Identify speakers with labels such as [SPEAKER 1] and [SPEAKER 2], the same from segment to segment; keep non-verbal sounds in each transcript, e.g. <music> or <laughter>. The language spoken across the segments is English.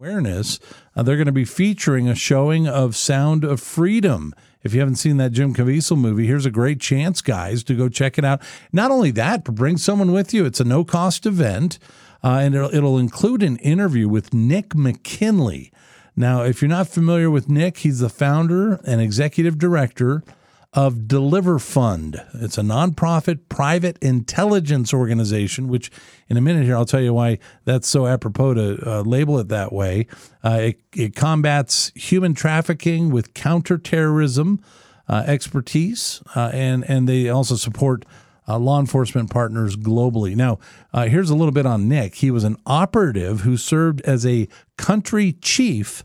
[SPEAKER 1] awareness, uh, they're going to be featuring a showing of Sound of Freedom. If you haven't seen that Jim Caviezel movie, here's a great chance, guys, to go check it out. Not only that, but bring someone with you. It's a no cost event, uh, and it'll, it'll include an interview with Nick McKinley. Now, if you're not familiar with Nick, he's the founder and executive director of Deliver Fund. It's a nonprofit private intelligence organization, which in a minute here I'll tell you why that's so apropos to uh, label it that way. Uh, it, it, combats human trafficking with counterterrorism uh, expertise, uh, and and they also support. Uh, law enforcement partners globally. Now, uh, here's a little bit on Nick. He was an operative who served as a country chief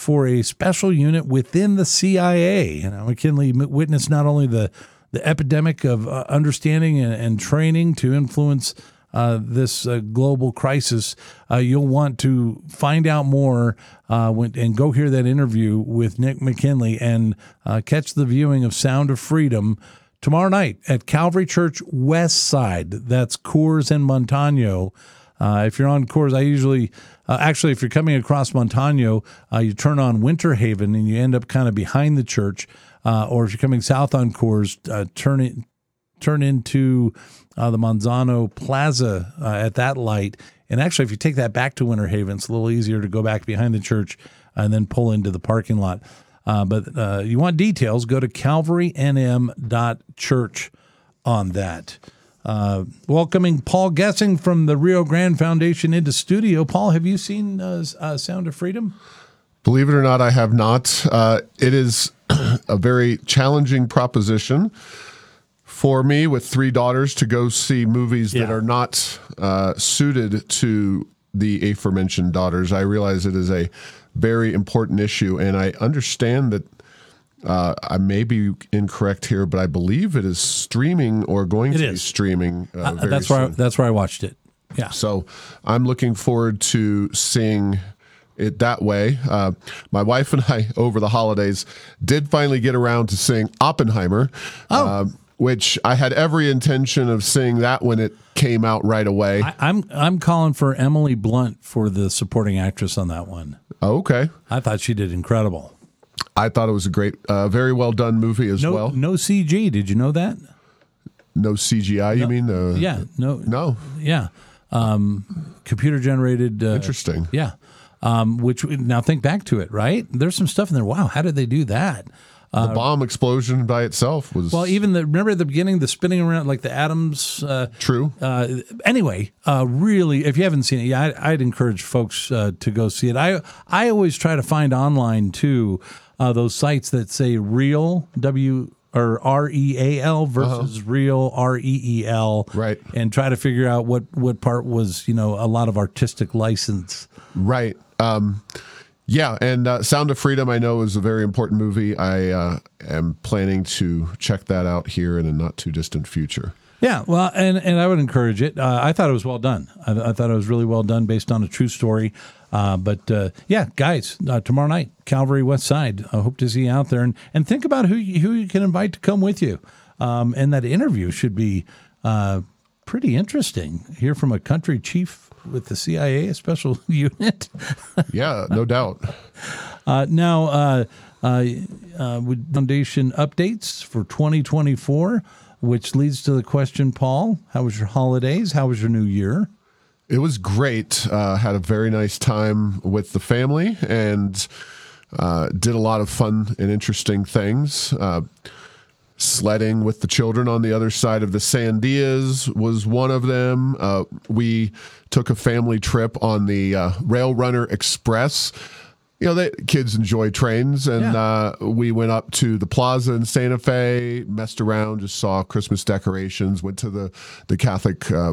[SPEAKER 1] for a special unit within the CIA. Know, McKinley witnessed not only the the epidemic of uh, understanding and, and, training to influence uh, this uh, global crisis. Uh, you'll want to find out more uh, when, and go hear that interview with Nick McKinley and uh, catch the viewing of Sound of Freedom tomorrow night at Calvary Church West Side. That's Coors and Montano. If you're on Coors, I usually uh, actually, if you're coming across Montano, uh, you turn on Winter Haven and you end up kind of behind the church. Uh, or if you're coming south on Coors, uh, turn it, turn into uh, the Manzano Plaza uh, at that light. And actually, if you take that back to Winter Haven, it's a little easier to go back behind the church and then pull into the parking lot. but you want details, go to calvarynm.church on that. Uh, welcoming Paul Gessing from the Rio Grande Foundation into studio. Paul, have you seen uh, uh, Sound of Freedom?
[SPEAKER 2] Believe it or not, I have not. Uh, it is <clears throat> a very challenging proposition for me with three daughters to go see movies yeah. that are not uh, suited to the aforementioned daughters. I realize it is a very important issue, and I understand that uh, I may be incorrect here, but I believe it is streaming or going it to is. be streaming. Uh,
[SPEAKER 1] uh, that's soon. where I, that's where I watched it. Yeah.
[SPEAKER 2] So I'm looking forward to seeing it that way. Uh, my wife and <laughs> I, over the holidays, did finally get around to seeing Oppenheimer. Oh. Uh, which I had every intention of seeing that when it came out right away. I,
[SPEAKER 1] I'm I'm calling for Emily Blunt for the supporting actress on that one.
[SPEAKER 2] Okay.
[SPEAKER 1] I thought she did incredible.
[SPEAKER 2] I thought it was a great, uh, very well done movie as
[SPEAKER 1] no,
[SPEAKER 2] well.
[SPEAKER 1] No CG. Did you know that?
[SPEAKER 2] No CGI. You mean?
[SPEAKER 1] Uh, yeah. No.
[SPEAKER 2] No.
[SPEAKER 1] Yeah. Um, computer generated. Uh,
[SPEAKER 2] Interesting.
[SPEAKER 1] Yeah. Um, which now think back to it. Right. There's some stuff in there. Wow. How did they do that?
[SPEAKER 2] Uh, the bomb explosion by itself was
[SPEAKER 1] well. Even the remember at the beginning, the spinning around like the atoms.
[SPEAKER 2] Uh, True.
[SPEAKER 1] Uh, anyway, uh, really, if you haven't seen it, yeah, I, would encourage folks uh, to go see it. I I always try to find online too uh, those sites that say real W or R E A L versus uh-huh. real R E E L,
[SPEAKER 2] right?
[SPEAKER 1] And try to figure out what what part was you know a lot of artistic license,
[SPEAKER 2] right? Um, yeah, and uh, Sound of Freedom I know is a very important movie. I uh, am planning to check that out here in a not too distant future.
[SPEAKER 1] Yeah, well, and, and I would encourage it. Uh, I thought it was well done. I, I, thought it was really well done based on a true story. Uh, but uh, yeah, guys, uh, tomorrow night, Calvary West Side. I hope to see you out there and, and think about who you, who you can invite to come with you. Um, and that interview should be uh, pretty interesting. Hear from a country chief with the CIA, a special <laughs> unit.
[SPEAKER 2] yeah, no doubt. <laughs>
[SPEAKER 1] Uh, now, uh, with foundation updates for 2024, which leads to the question, Paul, how was your holidays? How was your new year?
[SPEAKER 2] It was great. Uh, had a very nice time with the family and uh, did a lot of fun and interesting things. Uh, sledding with the children on the other side of the Sandias was one of them. Uh, we took a family trip on the uh, Rail Runner Express you know, they, kids enjoy trains, and yeah. uh, we went up to the plaza in Santa Fe, messed around, just saw Christmas decorations, went to the the Catholic uh,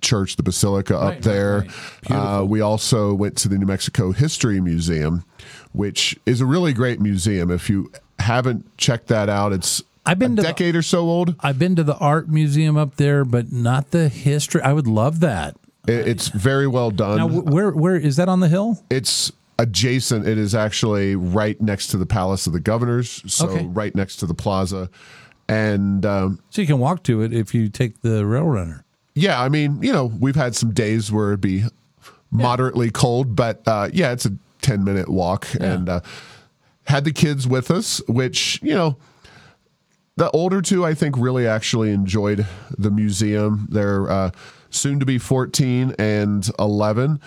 [SPEAKER 2] church, the Basilica right, up there. Right, right. Uh, we also went to the New Mexico History Museum, which is a really great museum. If you haven't checked that out, it's I've been a to decade the, or so old.
[SPEAKER 1] I've been to the art museum up there, but not the history. I would love that.
[SPEAKER 2] it's very well done.
[SPEAKER 1] Now, where where is that on the hill?
[SPEAKER 2] It's adjacent. It is actually right next to the Palace of the Governors, so okay. right next to the plaza, and um,
[SPEAKER 1] so you can walk to it if you take the rail runner.
[SPEAKER 2] Yeah, I mean, you know, we've had some days where it'd be moderately cold, but uh, yeah, it's a 10 minute walk. And uh, had the kids with us, which, you know, the older two, I think, really actually enjoyed the museum. They're uh, soon to be 14 and 11.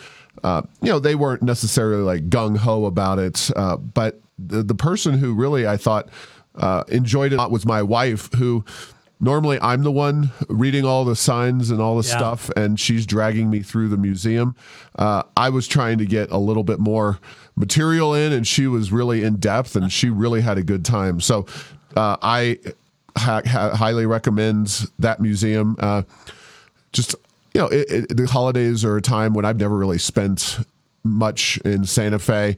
[SPEAKER 2] Uh, you know, they weren't necessarily like gung ho about it, uh, but the, the person who really I thought uh, enjoyed it a lot was my wife, who normally I'm the one reading all the signs and all the
[SPEAKER 1] Yeah.
[SPEAKER 2] stuff, and she's dragging me through the museum. Uh, I was trying to get a little bit more material in, and she was really in depth, and she really had a good time. So uh, I ha- ha- highly recommend that museum. Uh, just you know, it, it, the holidays are a time when I've never really spent much in Santa Fe,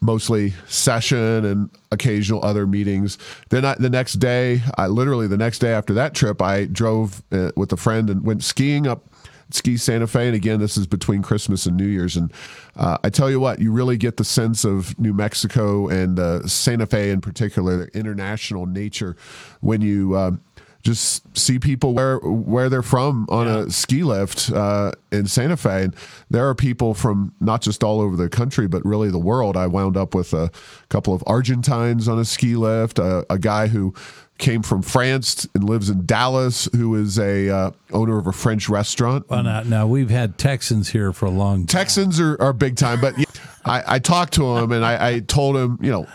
[SPEAKER 2] mostly session and occasional other meetings. Then I, the next day, I literally the next day after that trip, I drove uh, with a friend and went skiing up ski Santa Fe. And again, this is between Christmas and New Year's. And uh, I tell you what, you really get the sense of New Mexico and uh, Santa Fe in particular, the international nature when you. Just see people where where they're from on a ski lift uh, in Santa Fe. And there are people from not just all over the country, but really the world. I wound up with a couple of Argentines on a ski lift, a, a guy who came from France and lives in Dallas, who is a uh, owner of a French restaurant.
[SPEAKER 1] Well, now, now we've had Texans here for a long time.
[SPEAKER 2] Texans are, are big time, but yeah, I, I talked to him and I, I told him, you know,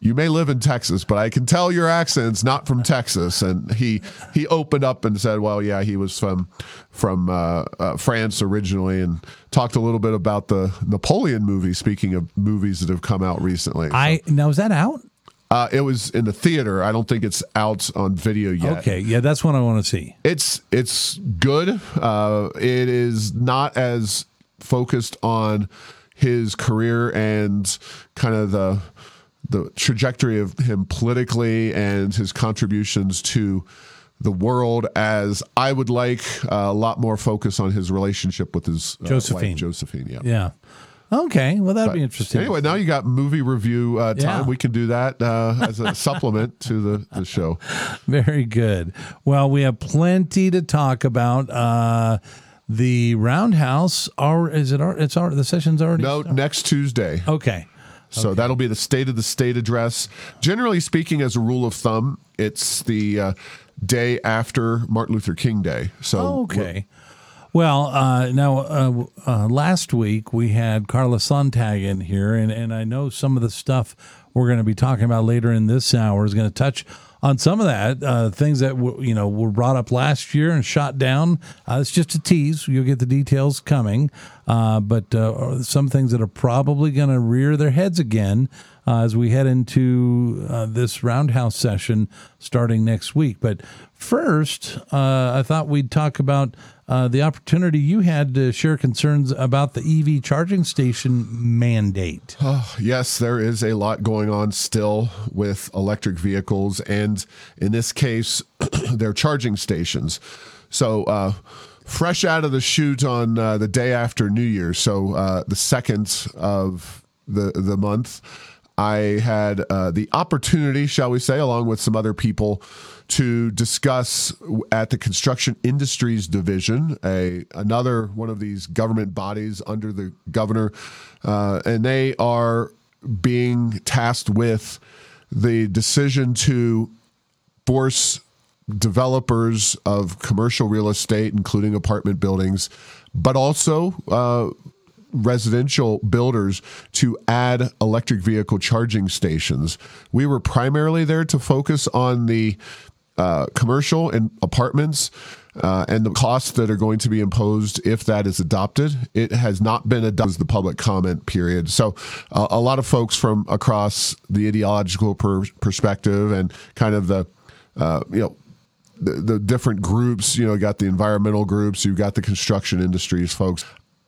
[SPEAKER 2] you may live in Texas, but I can tell your accent's not from Texas. And he he opened up and said, well, yeah, he was from from uh, uh, France originally, and talked a little bit about the Napoleon movie. Speaking of movies that have come out recently,
[SPEAKER 1] I now is that out?
[SPEAKER 2] uh, it was in the theater. I don't think it's out on video yet.
[SPEAKER 1] Okay, yeah, that's what I want to see.
[SPEAKER 2] It's it's good. Uh, it is not as focused on his career and kind of the the trajectory of him politically and his contributions to the world as I would like uh, a lot more focus on his relationship with his uh,
[SPEAKER 1] Josephine.
[SPEAKER 2] wife, Josephine. Yeah.
[SPEAKER 1] Yeah. Okay, well that'd be interesting.
[SPEAKER 2] Anyway, now you got movie review uh, time.
[SPEAKER 1] Yeah.
[SPEAKER 2] We can do that uh, as a <laughs> supplement to the, the show.
[SPEAKER 1] Very good. Well, we have plenty to talk about. Uh, the Roundhouse, or is it? Our, it's our the session's already.
[SPEAKER 2] No, next Tuesday.
[SPEAKER 1] Okay.
[SPEAKER 2] So that'll be the state of the state address. Generally speaking, as a rule of thumb, it's the uh, day after Martin Luther King Day. So
[SPEAKER 1] Oh, Okay. Well, uh, now uh, uh, last week we had Carla Sonntag in here, and, and I know some of the stuff we're going to be talking about later in this hour is going to touch on some of that uh, things that w- you know were brought up last year and shot down. Uh, it's just a tease; you'll get the details coming. Uh, but uh, some things that are probably going to rear their heads again uh, as we head into uh, this roundhouse session starting next week. But first, uh, I thought we'd talk about uh, the opportunity you had to share concerns about the EV charging station mandate. <sighs>
[SPEAKER 2] yes, there is a lot going on still with electric vehicles, and in this case, <clears throat> their charging stations. So, fresh out of the chute on uh, the day after New Year, so uh, the second of the the month, I had uh, the opportunity, shall we say, along with some other people, to discuss at the Construction Industries Division, a another one of these government bodies under the governor, uh, and they are being tasked with the decision to force developers of commercial real estate, including apartment buildings, but also uh, residential builders to add electric vehicle charging stations. We were primarily there to focus on the uh, commercial and apartments uh, and the costs that are going to be imposed if that is adopted. It has not been adopted as the public comment period. So uh, a lot of folks from across the ideological per- perspective and kind of the uh, you know the, the different groups, you know, got the environmental groups, you've got the construction industries folks.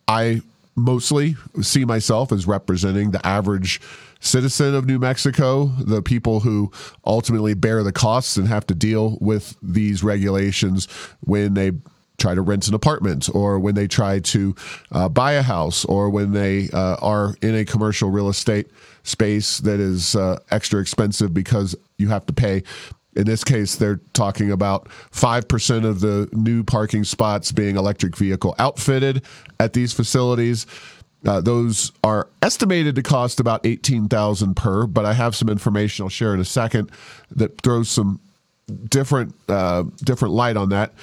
[SPEAKER 2] I mostly see myself as representing the average citizen of New Mexico, the people who ultimately bear the costs and have to deal with these regulations when they try to rent an apartment or when they try to uh, buy a house or when they uh, are in a commercial real estate space that is uh, extra expensive because you have to pay in this case, they're talking about 5% of the new parking spots being electric vehicle outfitted at these facilities. Uh, those are estimated to cost about eighteen thousand per, but I have some information I'll share in a second that throws some different uh, different light on that.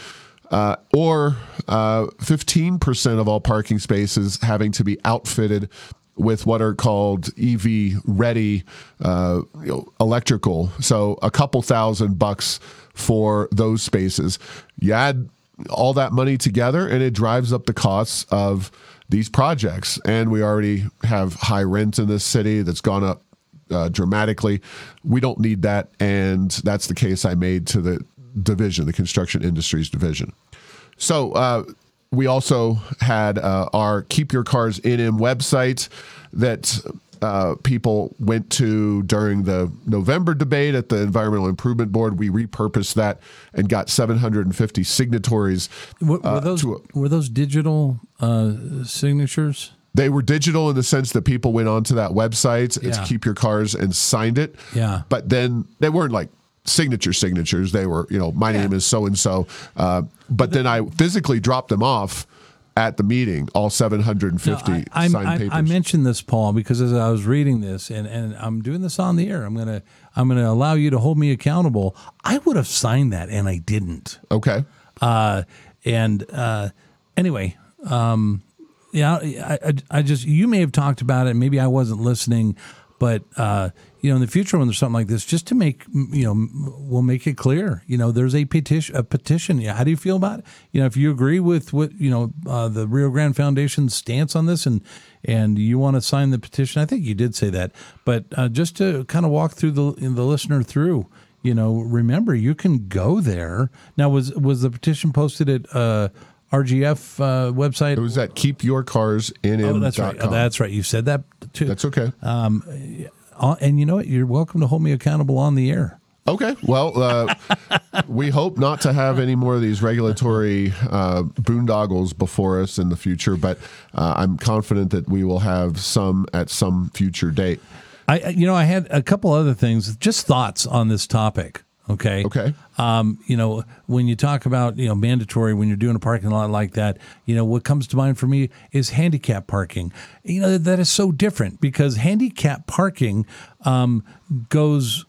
[SPEAKER 2] Uh, or uh, fifteen percent of all parking spaces having to be outfitted with what are called EV ready uh, you know, electrical. So a couple thousand bucks for those spaces. You add all that money together, and it drives up the costs of these projects. And we already have high rent in this city that's gone up uh, dramatically. We don't need that. And that's the case I made to the division, the construction industries division. So, uh, we also had uh, our Keep Your Cars In Him website that uh, people went to during the November debate at the Environmental Improvement Board. We repurposed that and got 750 signatories.
[SPEAKER 1] Were, were those
[SPEAKER 2] to
[SPEAKER 1] were those digital uh, signatures?
[SPEAKER 2] They were digital in the sense that people went onto that website. It's
[SPEAKER 1] Yeah.
[SPEAKER 2] Keep Your Cars and signed it.
[SPEAKER 1] Yeah.
[SPEAKER 2] But then they weren't like signature signatures. They were, you know, my name is so and so. But then I physically dropped them off at the meeting, all 750
[SPEAKER 1] I, I,
[SPEAKER 2] signed
[SPEAKER 1] I,
[SPEAKER 2] papers.
[SPEAKER 1] I mentioned this, Paul, because as I was reading this, and, and I'm doing this on the air, I'm gonna I'm gonna allow you to hold me accountable. I would have signed that, and I didn't.
[SPEAKER 2] okay.
[SPEAKER 1] Uh, and uh, anyway, um, yeah, I, I, I just you may have talked about it. Maybe I wasn't listening, but uh, you know, in the future when there's something like this, just to make you know, we'll make it clear. You know, there's a petition. A petition. Yeah, how do you feel about it? You know, if you agree with what you know uh, the Rio Grande Foundation's stance on this, and and you want to sign the petition, I think you did say that. But uh, just to kind of walk through the the listener through you know, remember you can go there. Now, was was the petition posted at uh, RGF uh, website?
[SPEAKER 2] It was at keepyourcarsin.com.
[SPEAKER 1] oh, that's right. Oh, that's right. You said that too.
[SPEAKER 2] That's okay.
[SPEAKER 1] Uh, and you know what? You're welcome to hold me accountable on the air.
[SPEAKER 2] Okay. Well, uh, <laughs> we hope not to have any more of these regulatory uh, boondoggles before us in the future, but uh, I'm confident that we will have some at some future date.
[SPEAKER 1] I, I- you know, I had a couple other things, just thoughts on this topic. Okay.
[SPEAKER 2] Okay.
[SPEAKER 1] Um, you know, when you talk about you know mandatory when you're doing a parking lot like that, you know what comes to mind for me is handicap parking. You know that is so different because handicap parking um, goes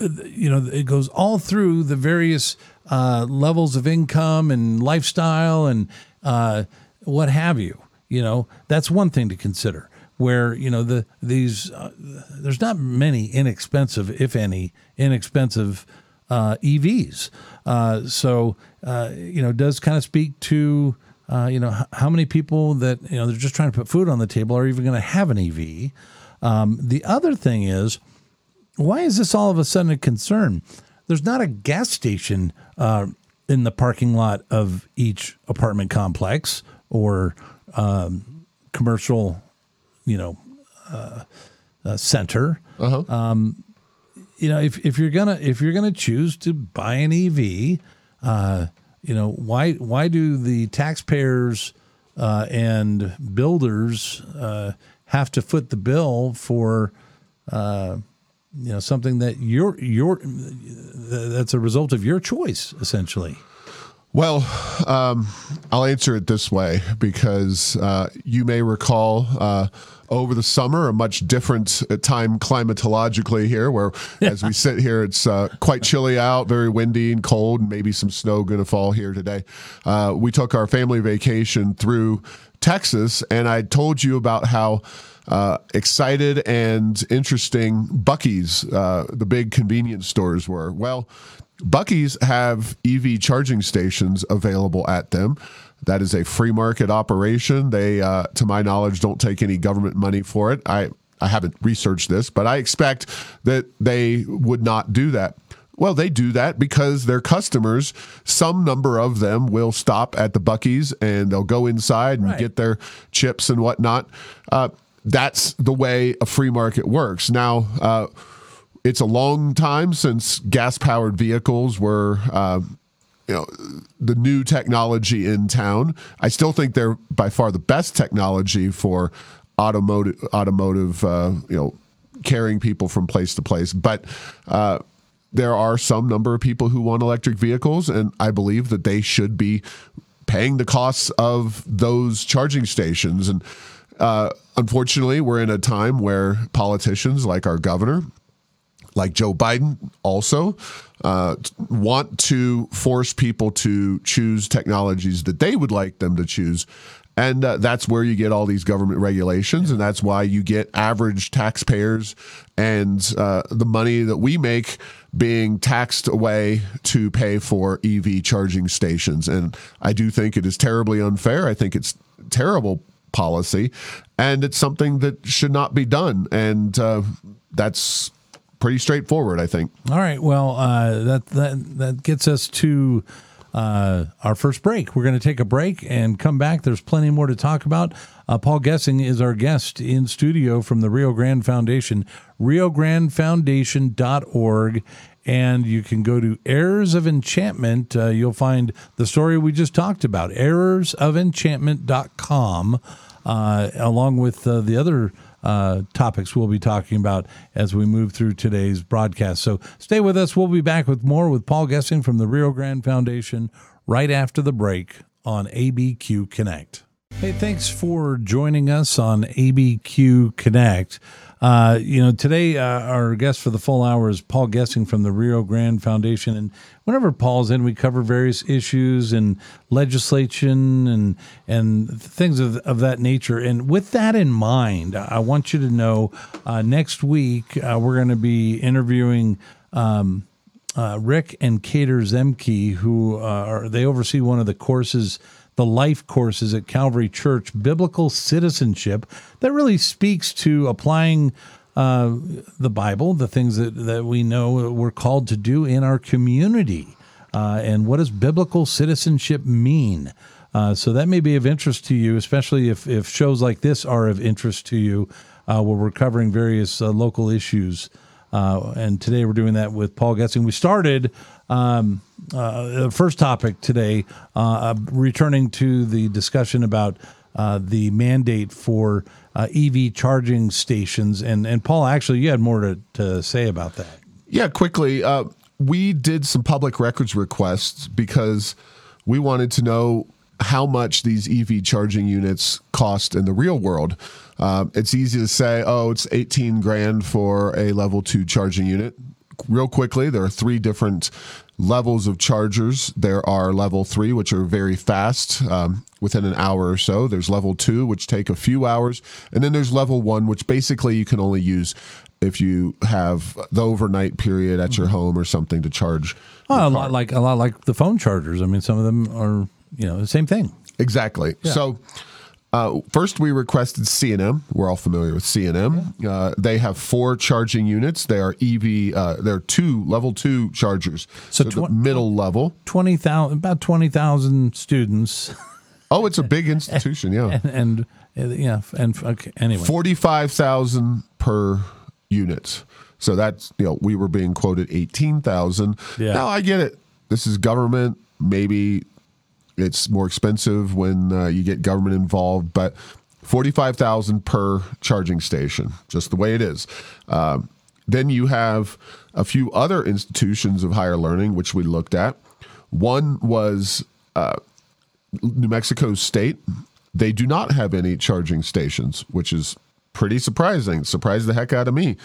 [SPEAKER 1] you know it goes all through the various uh, levels of income and lifestyle and uh, what have you you know that's one thing to consider where you know the these uh, there's not many inexpensive if any inexpensive uh, EVs uh, so uh, you know does kind of speak to uh, you know h- how many people that you know they're just trying to put food on the table are even going to have an EV um, the other thing is why is this all of a sudden a concern? There's not a gas station uh, in the parking lot of each apartment complex or um, commercial, you know, uh, uh, center.
[SPEAKER 2] Uh-huh.
[SPEAKER 1] You know, if, if you're gonna if you're gonna choose to buy an EV, uh, you know why why do the taxpayers uh, and builders uh, have to foot the bill for uh, you know something that you're you're that's a result of your choice essentially
[SPEAKER 2] Well, um, I'll answer it this way because uh, you may recall uh, over the summer a much different uh, time climatologically here, where <laughs> as we sit here, it's uh, quite chilly out, very windy and cold, and maybe some snow going to fall here today. Uh, we took our family vacation through Texas, and I told you about how. Uh, excited and interesting Buc-ee's, uh, the big convenience stores were. Well, Buc-ee's have EV charging stations available at them. That is a free market operation. They, uh, to my knowledge, don't take any government money for it. I, I haven't researched this, but I expect that they would not do that. Well, they do that because their customers, some number of them, will stop at the Buc-ee's and they'll go inside and
[SPEAKER 1] Right.
[SPEAKER 2] get their chips and whatnot. Uh, that's the way a free market works. Now, uh, it's a long time since gas powered vehicles were. Uh, you know the new technology in town. I still think they're by far the best technology for automotive automotive uh, you know carrying people from place to place. But uh, there are some number of people who want electric vehicles, and I believe that they should be paying the costs of those charging stations. And uh, unfortunately, we're in a time where politicians like our governor, like Joe Biden, also uh, want to force people to choose technologies that they would like them to choose. And uh, that's where you get all these government regulations, and that's why you get average taxpayers and uh, the money that we make being taxed away to pay for EV charging stations. And I do think it is terribly unfair. I think it's terrible policy, and it's something that should not be done. And uh, that's pretty straightforward, I think.
[SPEAKER 1] All right. Well, uh, that that that gets us to uh, our first break. We're going to take a break and come back. There's plenty more to talk about. Uh, Paul Gessing is our guest in studio from the Rio Grande Foundation, riograndefoundation.org. And you can go to Errors of Enchantment. Uh, you'll find the story we just talked about, errorsofenchantment.com, uh, along with uh, the other uh, topics we'll be talking about as we move through today's broadcast. So stay with us. We'll be back with more with Paul Gessing from the Rio Grande Foundation right after the break on ABQ Connect. Hey, thanks for joining us on ABQ Connect. Uh, you know, today uh, our guest for the full hour is Paul Gessing from the Rio Grande Foundation. And whenever Paul's in, we cover various issues and legislation and and things of, of that nature. And with that in mind, I want you to know uh, next week uh, we're going to be interviewing. Um, uh, Rick and Cater Zemke, who uh, are they oversee one of the courses the life courses at Calvary Church, Biblical Citizenship, that really speaks to applying uh, the Bible, the things that, that we know we're called to do in our community. Uh, and what does biblical citizenship mean? Uh, so that may be of interest to you, especially if, if shows like this are of interest to you, uh, where we're covering various uh, local issues. Uh, and today we're doing that with Paul Gessing. We started um, uh, first topic today, uh, uh, returning to the discussion about uh, the mandate for uh, EV charging stations. And, and Paul, actually, you had more to, to say about that.
[SPEAKER 2] Yeah, quickly. Uh, we did some public records requests because we wanted to know how much these EV charging units cost in the real world. it's easy to say, oh, it's 18 grand for a level two charging unit real quickly, there are three different levels of chargers. There are level three, which are very fast, um, within an hour or so. There's level two, which take a few hours, and then there's level one, which basically you can only use if you have the overnight period at your home or something to charge.
[SPEAKER 1] Oh, a lot like a lot like the phone chargers. I mean, some of them are you know the same thing.
[SPEAKER 2] Exactly. Yeah. So uh, first, we requested CNM. We're all familiar with CNM. Yeah. Uh, they have four charging units. They are EV. Uh, they're two level two chargers. So, so tw- middle level.
[SPEAKER 1] Twenty thousand, about twenty thousand students. <laughs>
[SPEAKER 2] Oh, it's a big institution. Yeah, <laughs>
[SPEAKER 1] and, and yeah, and okay, anyway,
[SPEAKER 2] forty-five thousand per unit. So that's you know we were being quoted eighteen thousand. Yeah. Now I get it. This is government. Maybe it's more expensive when uh, you get government involved, but 45,000 per charging station, just the way it is. Uh, then you have a few other institutions of higher learning, which we looked at. One was uh, New Mexico State. They do not have any charging stations, which is pretty surprising. Surprised the heck out of me.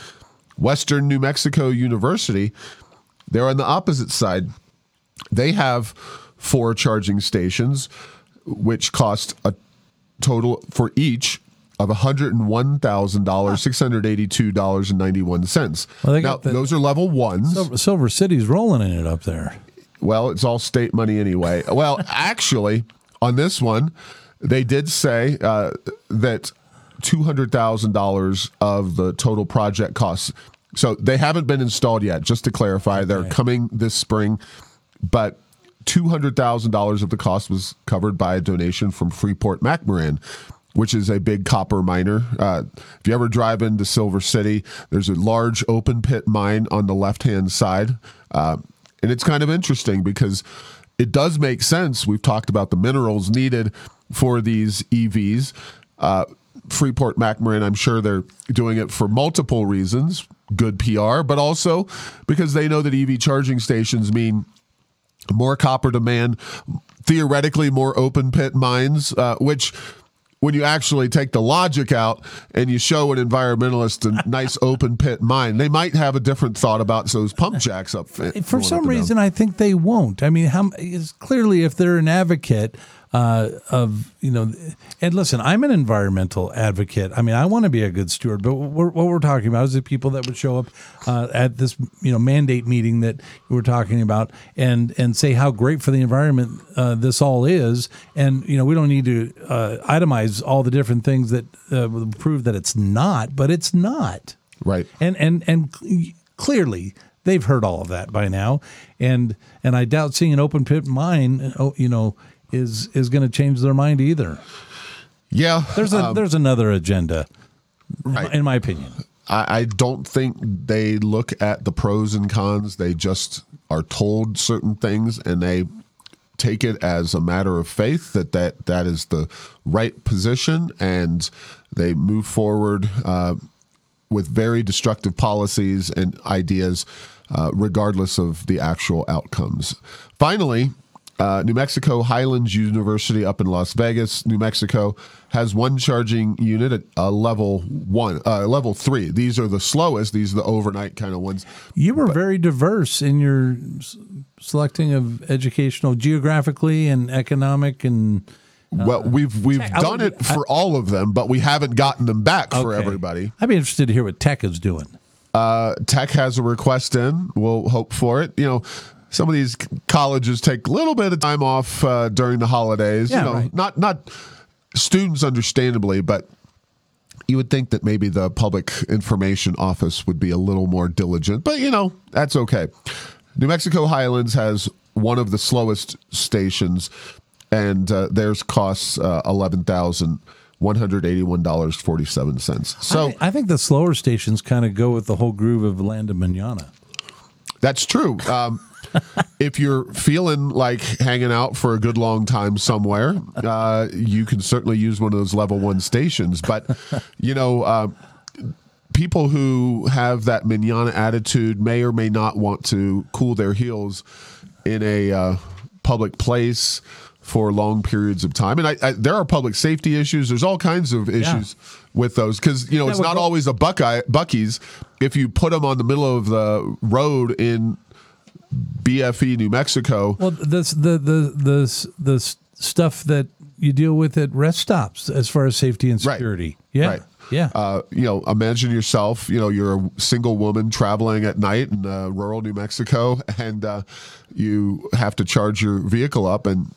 [SPEAKER 2] Western New Mexico University, they're on the opposite side. They have four charging stations, which cost a total for each of $101,000, $682.91. Well, now, the, those are level ones.
[SPEAKER 1] Silver, Silver City's rolling in it up there.
[SPEAKER 2] Well, it's all state money anyway. well, <laughs> actually, on this one, they did say uh, that $200,000 of the total project costs. So they haven't been installed yet, just to clarify. They're coming this spring, but $200,000 of the cost was covered by a donation from Freeport McMoRan, which is a big copper miner. Uh, if you ever drive into Silver City, there's a large open pit mine on the left hand side. Uh, and it's kind of interesting because it does make sense. We've talked about the minerals needed for these EVs. Uh, Freeport McMoRan, I'm sure they're doing it for multiple reasons good PR, but also because they know that EV charging stations mean more copper demand, theoretically more open pit mines, uh, which when you actually take the logic out and you show an environmentalist a <laughs> nice open pit mine, they might have a different thought about those pump jacks up.
[SPEAKER 1] For some reason, I think they won't. I mean, how, it's clearly if they're an advocate uh, of you know, and listen, I'm an environmental advocate. I mean, I want to be a good steward, but what we're, what we're talking about is the people that would show up uh, at this you know mandate meeting that we're talking about and and say how great for the environment uh, this all is, and you know we don't need to uh, itemize all the different things that uh, prove that it's not, but it's not.
[SPEAKER 2] Right,
[SPEAKER 1] and and and clearly they've heard all of that by now, and and I doubt seeing an open pit mine, oh, you know is is going to change their mind either.
[SPEAKER 2] Yeah,
[SPEAKER 1] there's a um, there's another agenda, right. in my opinion.
[SPEAKER 2] I, I don't think they look at the pros and cons. They just are told certain things, and they take it as a matter of faith that that, that is the right position, and they move forward uh, with very destructive policies and ideas, uh, regardless of the actual outcomes. Finally, uh, New Mexico Highlands University up in Las Vegas, New Mexico, has one charging unit at uh, level one, uh, level three. These are the slowest. These are the overnight kind of ones.
[SPEAKER 1] You were but, very diverse in your selecting of educational, geographically and economic and.
[SPEAKER 2] Uh, well, we've we've tech. done would, it for I, all of them, but we haven't gotten them back okay. for everybody.
[SPEAKER 1] I'd be interested to hear what Tech is doing.
[SPEAKER 2] Uh, Tech has a request in. We'll hope for it. You know, some of these colleges take a little bit of time off uh, during the holidays. Yeah, you know, right. not not students, understandably, but you would think that maybe the public information office would be a little more diligent. But you know, that's okay. New Mexico Highlands has one of the slowest stations, and uh, theirs costs uh, eleven thousand one hundred eighty-one dollars forty-seven cents. So
[SPEAKER 1] I, I, think the slower stations kind of go with the whole groove of Land of Manana.
[SPEAKER 2] That's true. Um, <laughs> if you're feeling like hanging out for a good long time somewhere, uh, you can certainly use one of those level one stations. But, <laughs> you know, uh, people who have that manana attitude may or may not want to cool their heels in a uh, public place for long periods of time. And I, I, there are public safety issues. There's all kinds of issues yeah. with those because you know it's not always a Buckeye Buc-ee's. If you put them on the middle of the road in BFE, New Mexico.
[SPEAKER 1] Well, this the the the the stuff that you deal with at rest stops as far as safety and security.
[SPEAKER 2] Right.
[SPEAKER 1] Yeah.
[SPEAKER 2] Right.
[SPEAKER 1] Yeah.
[SPEAKER 2] Uh, you know, imagine yourself, you know, you're a single woman traveling at night in uh, rural New Mexico <laughs> and uh, you have to charge your vehicle up and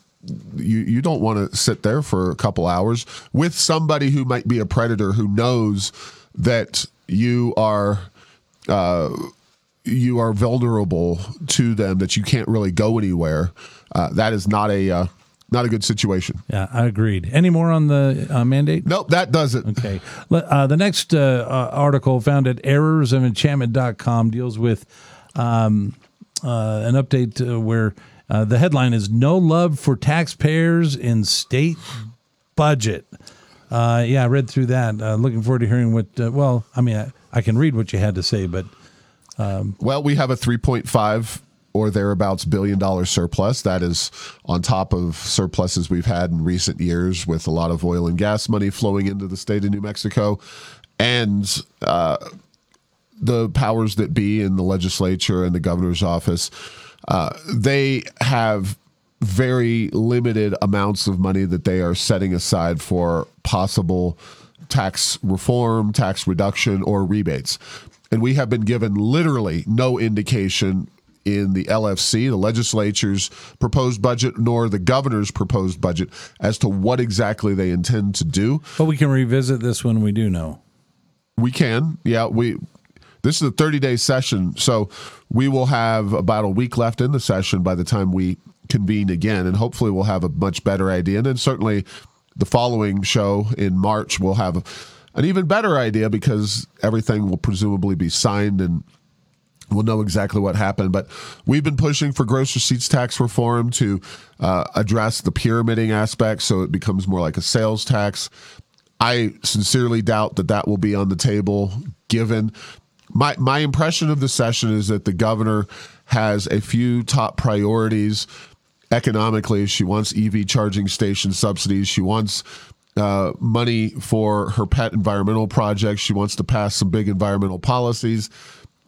[SPEAKER 2] you, you don't want to sit there for a couple hours with somebody who might be a predator who knows that you are uh, you are vulnerable to them that you can't really go anywhere. Uh, that is not a uh, not a good situation.
[SPEAKER 1] Yeah, I agreed. Any more on the uh, mandate?
[SPEAKER 2] Nope, that does it.
[SPEAKER 1] Okay. Uh, the next uh, uh, article found at errorsofenchantment.com deals with um, an update where the headline is No Love for Taxpayers in State Budget. yeah, I read through that. looking forward to hearing what, well, I mean, I, I can read what you had to say, but
[SPEAKER 2] um, well, we have a 3.5 or thereabouts billion dollar surplus. That is on top of surpluses we've had in recent years with a lot of oil and gas money flowing into the state of New Mexico. And uh, the powers that be in the legislature and the governor's office, uh, they have very limited amounts of money that they are setting aside for possible tax reform, tax reduction, or rebates. And we have been given literally no indication in the LFC, the legislature's proposed budget, nor the governor's proposed budget as to what exactly they intend to do.
[SPEAKER 1] But we can revisit this when we do know.
[SPEAKER 2] We can. Yeah, we this is a 30-day session, so we will have about a week left in the session by the time we convene again and hopefully we'll have a much better idea. And then certainly the following show in March we'll have an even better idea because everything will presumably be signed and we'll know exactly what happened. But we've been pushing for gross receipts tax reform to uh, address the pyramiding aspect so it becomes more like a sales tax. I sincerely doubt that that will be on the table given my my impression of the session is that the governor has a few top priorities economically. She wants EV charging station subsidies. She wants uh, money for her pet environmental projects. She wants to pass some big environmental policies.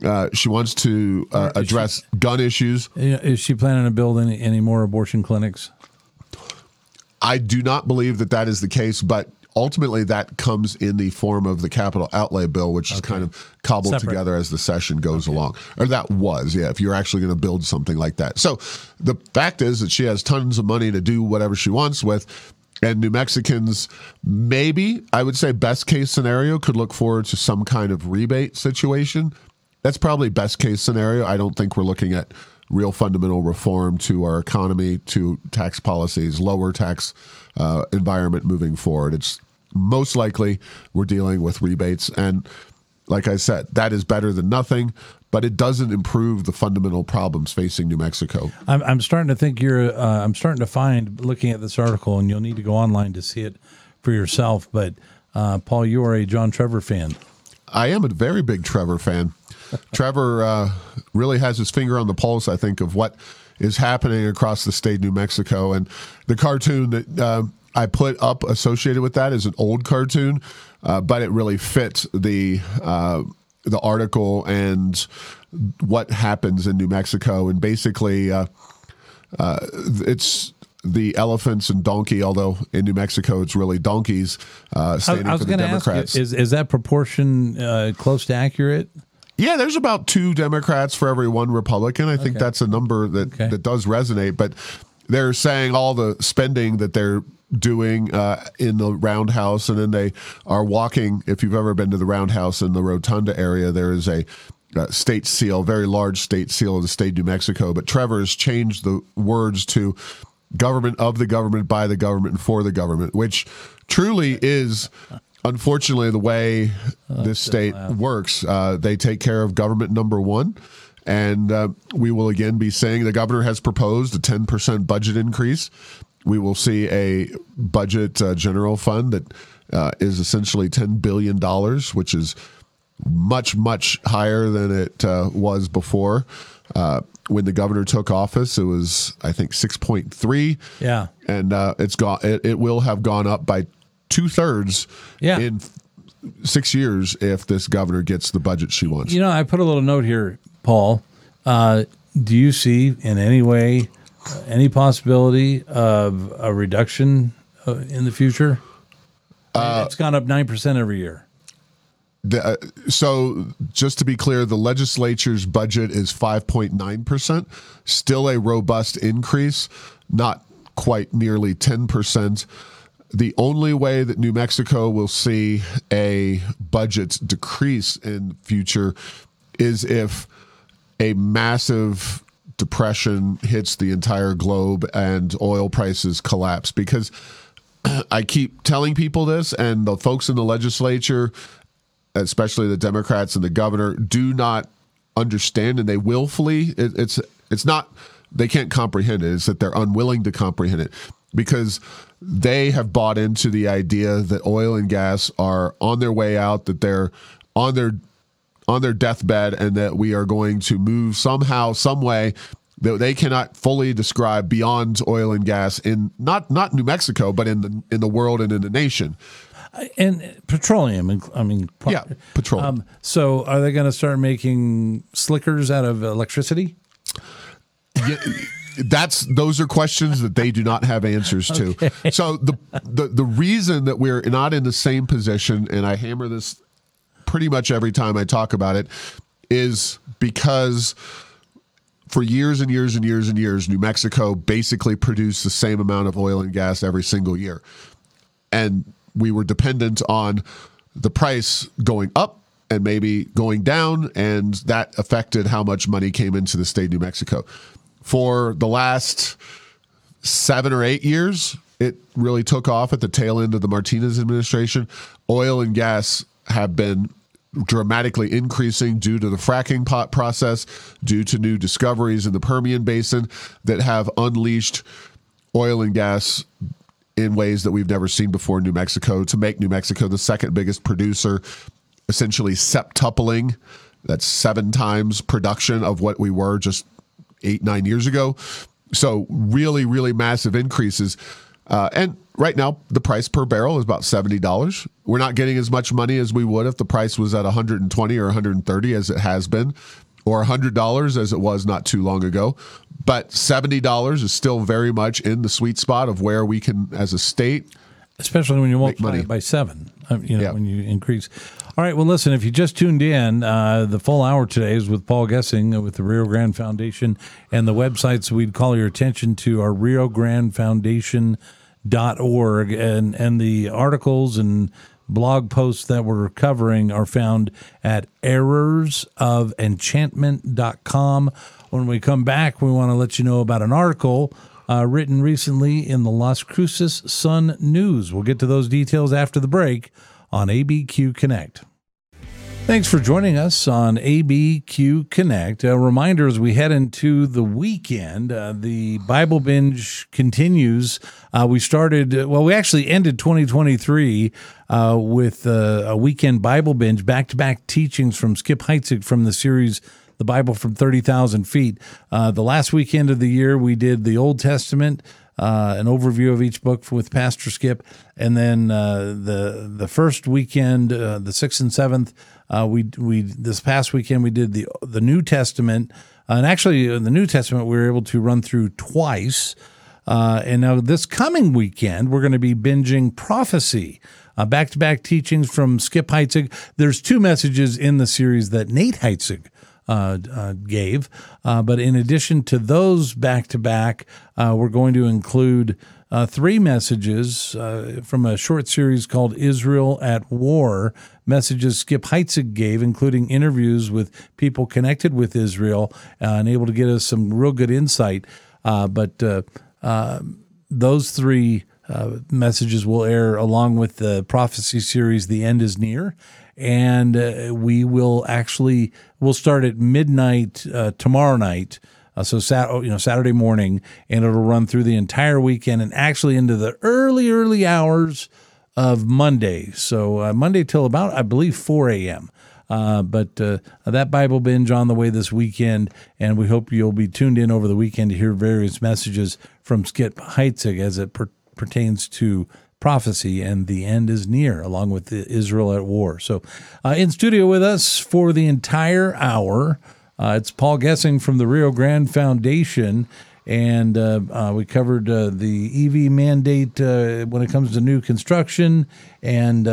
[SPEAKER 2] Uh, she wants to uh, address gun issues.
[SPEAKER 1] Is she planning to build any, any more abortion clinics?
[SPEAKER 2] I do not believe that that is the case, but ultimately that comes in the form of the capital outlay bill, which is kind of cobbled
[SPEAKER 1] Separate.
[SPEAKER 2] together as the session goes along. Or that was, yeah, if you're actually going to build something like that. So the fact is that she has tons of money to do whatever she wants with. And New Mexicans, maybe, I would say best case scenario, could look forward to some kind of rebate situation. That's probably best case scenario. I don't think we're looking at real fundamental reform to our economy, to tax policies, lower tax uh, environment moving forward. It's most likely we're dealing with rebates. And like I said, that is better than nothing, but it doesn't improve the fundamental problems facing New Mexico.
[SPEAKER 1] I'm, I'm starting to think you're. Uh, I'm starting to find looking at this article, and you'll need to go online to see it for yourself. But uh, Paul, you are a John Trever fan.
[SPEAKER 2] I am a very big Trever fan. <laughs> Trever uh, really has his finger on the pulse, I think, of what is happening across the state of New Mexico. And the cartoon that uh, I put up associated with that is an old cartoon, uh, but it really fits the uh, the article and what happens in New Mexico. And basically, uh, uh, it's the elephants and donkey, although in New Mexico it's really donkeys uh, standing
[SPEAKER 1] I was
[SPEAKER 2] for the
[SPEAKER 1] ask you:
[SPEAKER 2] Democrats.
[SPEAKER 1] is is that proportion uh, close to accurate?
[SPEAKER 2] Yeah, there's about two Democrats for every one Republican. I think that's a number that
[SPEAKER 1] Okay.
[SPEAKER 2] that does resonate. But they're saying all the spending that they're doing uh, in the roundhouse, and then they are walking. If you've ever been to the roundhouse in the Rotunda area, there is a uh, state seal, very large state seal of the state of New Mexico. But Trever has changed the words to government of the government, by the government, and for the government, which truly is unfortunately the way this state works. Uh, they take care of government number one. And uh, we will again be saying the governor has proposed a 10% budget increase. We will see a budget uh, general fund that uh, is essentially $10 billion, which is much, much higher than it uh, was before. Uh, when the governor took office, it was, I think, 6.3
[SPEAKER 1] Yeah.
[SPEAKER 2] and uh, it's gone. It, it will have gone up by two thirds
[SPEAKER 1] Yeah.
[SPEAKER 2] in six years if this governor gets the budget she wants.
[SPEAKER 1] You know, I put a little note here, Paul. Uh, do you see in any way any possibility of a reduction uh, in the future? it's gone up nine percent every year.
[SPEAKER 2] The, uh, so, just to be clear, the legislature's budget is 5.9%, still a robust increase, not quite nearly 10%. The only way that New Mexico will see a budget decrease in future is if a massive depression hits the entire globe and oil prices collapse because <clears throat> I keep telling people this and the folks in the legislature especially the Democrats and the governor, do not understand, and they willfully. It, it's it's not they can't comprehend it. It's that they're unwilling to comprehend it because they have bought into the idea that oil and gas are on their way out, that they're on their on their deathbed, and that we are going to move somehow, some way that they cannot fully describe beyond oil and gas in not not New Mexico, but in the in the world and in the nation.
[SPEAKER 1] And petroleum, I mean,
[SPEAKER 2] Yeah, petroleum.
[SPEAKER 1] Um, so, are they going to start making slickers out of electricity?
[SPEAKER 2] Yeah, that's those are questions that they do not have answers to. So the, the the reason that we're not in the same position, and I hammer this pretty much every time I talk about it, is because for years and years and years and years, New Mexico basically produced the same amount of oil and gas every single year, and we were dependent on the price going up and maybe going down, and that affected how much money came into the state of New Mexico. For the last seven or eight years, it really took off at the tail end of the Martinez administration. Oil and gas have been dramatically increasing due to the fracking pot process, due to new discoveries in the Permian Basin that have unleashed oil and gas in ways that we've never seen before in New Mexico to make New Mexico the second biggest producer, essentially septupling. That's seven times production of what we were just eight, nine years ago. So, really, really massive increases. Uh, and right now the price per barrel is about seventy dollars. We're not getting as much money as we would if the price was at one hundred and twenty or one hundred and thirty as it has been, or hundred dollars as it was not too long ago. But seventy dollars is still very much in the sweet spot of where we can, as a state,
[SPEAKER 1] especially when you multiply
[SPEAKER 2] money.
[SPEAKER 1] it by seven. um, You know,
[SPEAKER 2] Yeah.
[SPEAKER 1] when you increase. All right. Well, listen. If you just tuned in, uh, the full hour today is with Paul Gessing with the Rio Grande Foundation, and the websites we'd call your attention to are Rio Grande Foundation dot org and and the articles and blog posts that we're covering are found at errorsofenchantment.com when we come back we want to let you know about an article uh, written recently in the las cruces sun news. We'll get to those details after the break on abq connect Thanks for joining us on ABQ Connect. A reminder as we head into the weekend, uh, the Bible binge continues. Uh, we started, well, we actually ended 2023 uh, with uh, a weekend Bible binge, back to back teachings from Skip Heitzig from the series The Bible from 30,000 Feet. Uh, the last weekend of the year, we did the Old Testament. Uh, an overview of each book with Pastor Skip, and then uh, the the first weekend, uh, the sixth and seventh, uh, we we this past weekend we did the the New Testament, uh, and actually in the New Testament we were able to run through twice. And now this coming weekend we're going to be binging prophecy, back to back teachings from Skip Heitzig. There's two messages in the series that Nate Heitzig gave. Uh, but in addition to those back to back, we're going to include uh, three messages uh, from a short series called Israel at War. Messages Skip Heitzig gave, including interviews with people connected with Israel uh, and able to get us some real good insight. but those three uh, messages will air along with the prophecy series the end is near and uh, we will actually we'll start at midnight uh, tomorrow night uh, so sat, you know saturday morning and it'll run through the entire weekend and actually into the early early hours of monday. So uh, monday till about i believe 4 a.m uh, but uh, that Bible binge on the way this weekend, and we hope you'll be tuned in over the weekend to hear various messages from Skip Heitzig as it per- pertains to prophecy and the end is near, along with the Israel at war. So, uh, in studio with us for the entire hour, uh, it's Paul Gessing from the Rio Grande Foundation. And uh, uh, we covered uh, the EV mandate uh, when it comes to new construction, and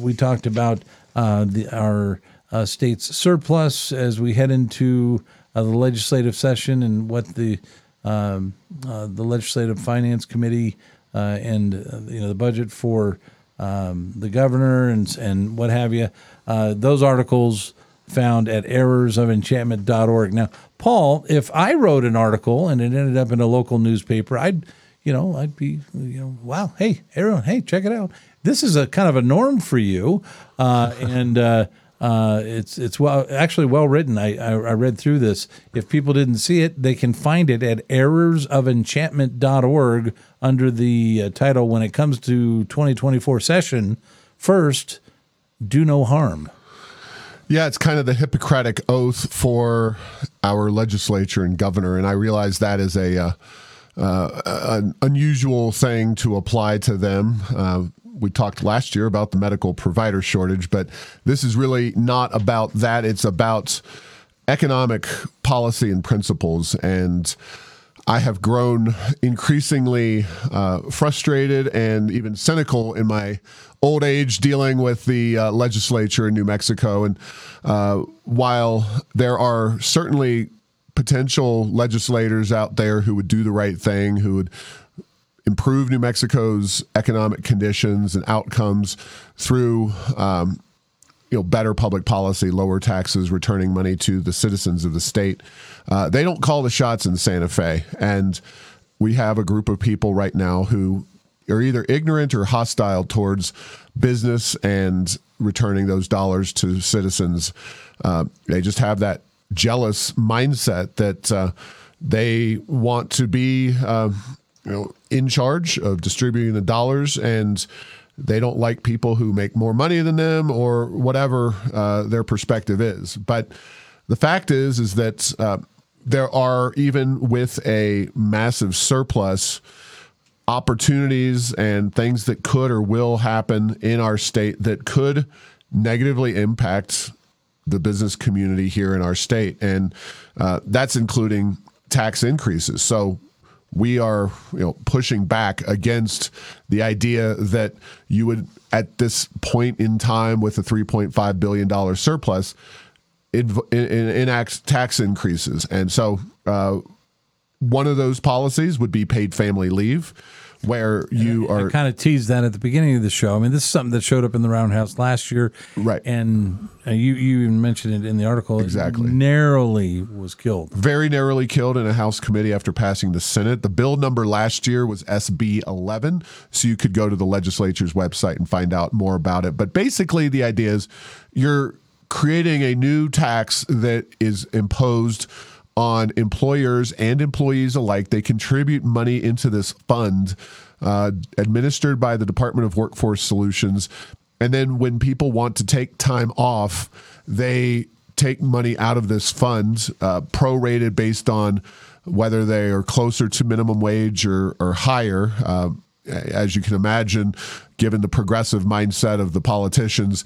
[SPEAKER 1] we talked about the, our state's surplus as we head into the legislative session and what the um, the legislative finance committee uh, and uh, you know the budget for um, the governor and and what have you. Uh, those articles found at errorsofenchantment.org. Now, Paul, if I wrote an article and it ended up in a local newspaper, I'd you know I'd be you know wow hey everyone hey check it out. This is a kind of a norm for you, uh, and. Uh, it's it's well actually well written. I, I I read through this. If people didn't see it, they can find it at errorsofenchantment.org under the uh, title when it comes to 2024 session. First, do no harm.
[SPEAKER 2] Yeah, it's kind of the Hippocratic oath for our legislature and governor, and I realize that is a uh, uh, an unusual thing to apply to them. Uh, we talked last year about the medical provider shortage, but this is really not about that. It's about economic policy and principles. And I have grown increasingly uh, frustrated and even cynical in my old age dealing with the uh, legislature in New Mexico. And uh, while there are certainly potential legislators out there who would do the right thing, who would improve New Mexico's economic conditions and outcomes through um, you know better public policy, lower taxes, returning money to the citizens of the state. Uh, they don't call the shots in Santa Fe, and we have a group of people right now who are either ignorant or hostile towards business and returning those dollars to citizens. Uh, they just have that jealous mindset that uh, they want to be. Uh, you know, in charge of distributing the dollars, and they don't like people who make more money than them or whatever uh, their perspective is. But the fact is, is that uh, there are even with a massive surplus, opportunities and things that could or will happen in our state that could negatively impact the business community here in our state. And uh, that's including tax increases. So we are you know pushing back against the idea that you would at this point in time with a 3.5 billion dollar surplus enact tax increases. And so uh, one of those policies would be paid family leave where you are
[SPEAKER 1] I kind of teased that at the beginning of the show. I mean, this is something that showed up in the Roundhouse last year,
[SPEAKER 2] Right.
[SPEAKER 1] And uh, you you even mentioned it in the article.
[SPEAKER 2] Exactly.
[SPEAKER 1] narrowly was killed.
[SPEAKER 2] very narrowly killed in a House committee after passing the Senate. The bill number last year was SB 11, so you could go to the legislature's website and find out more about it. But basically, the idea is you're creating a new tax that is imposed on employers and employees alike. They contribute money into this fund uh, administered by the Department of Workforce Solutions. And then when people want to take time off, they take money out of this fund, uh, prorated based on whether they are closer to minimum wage or, or higher. Uh, as you can imagine, given the progressive mindset of the politicians,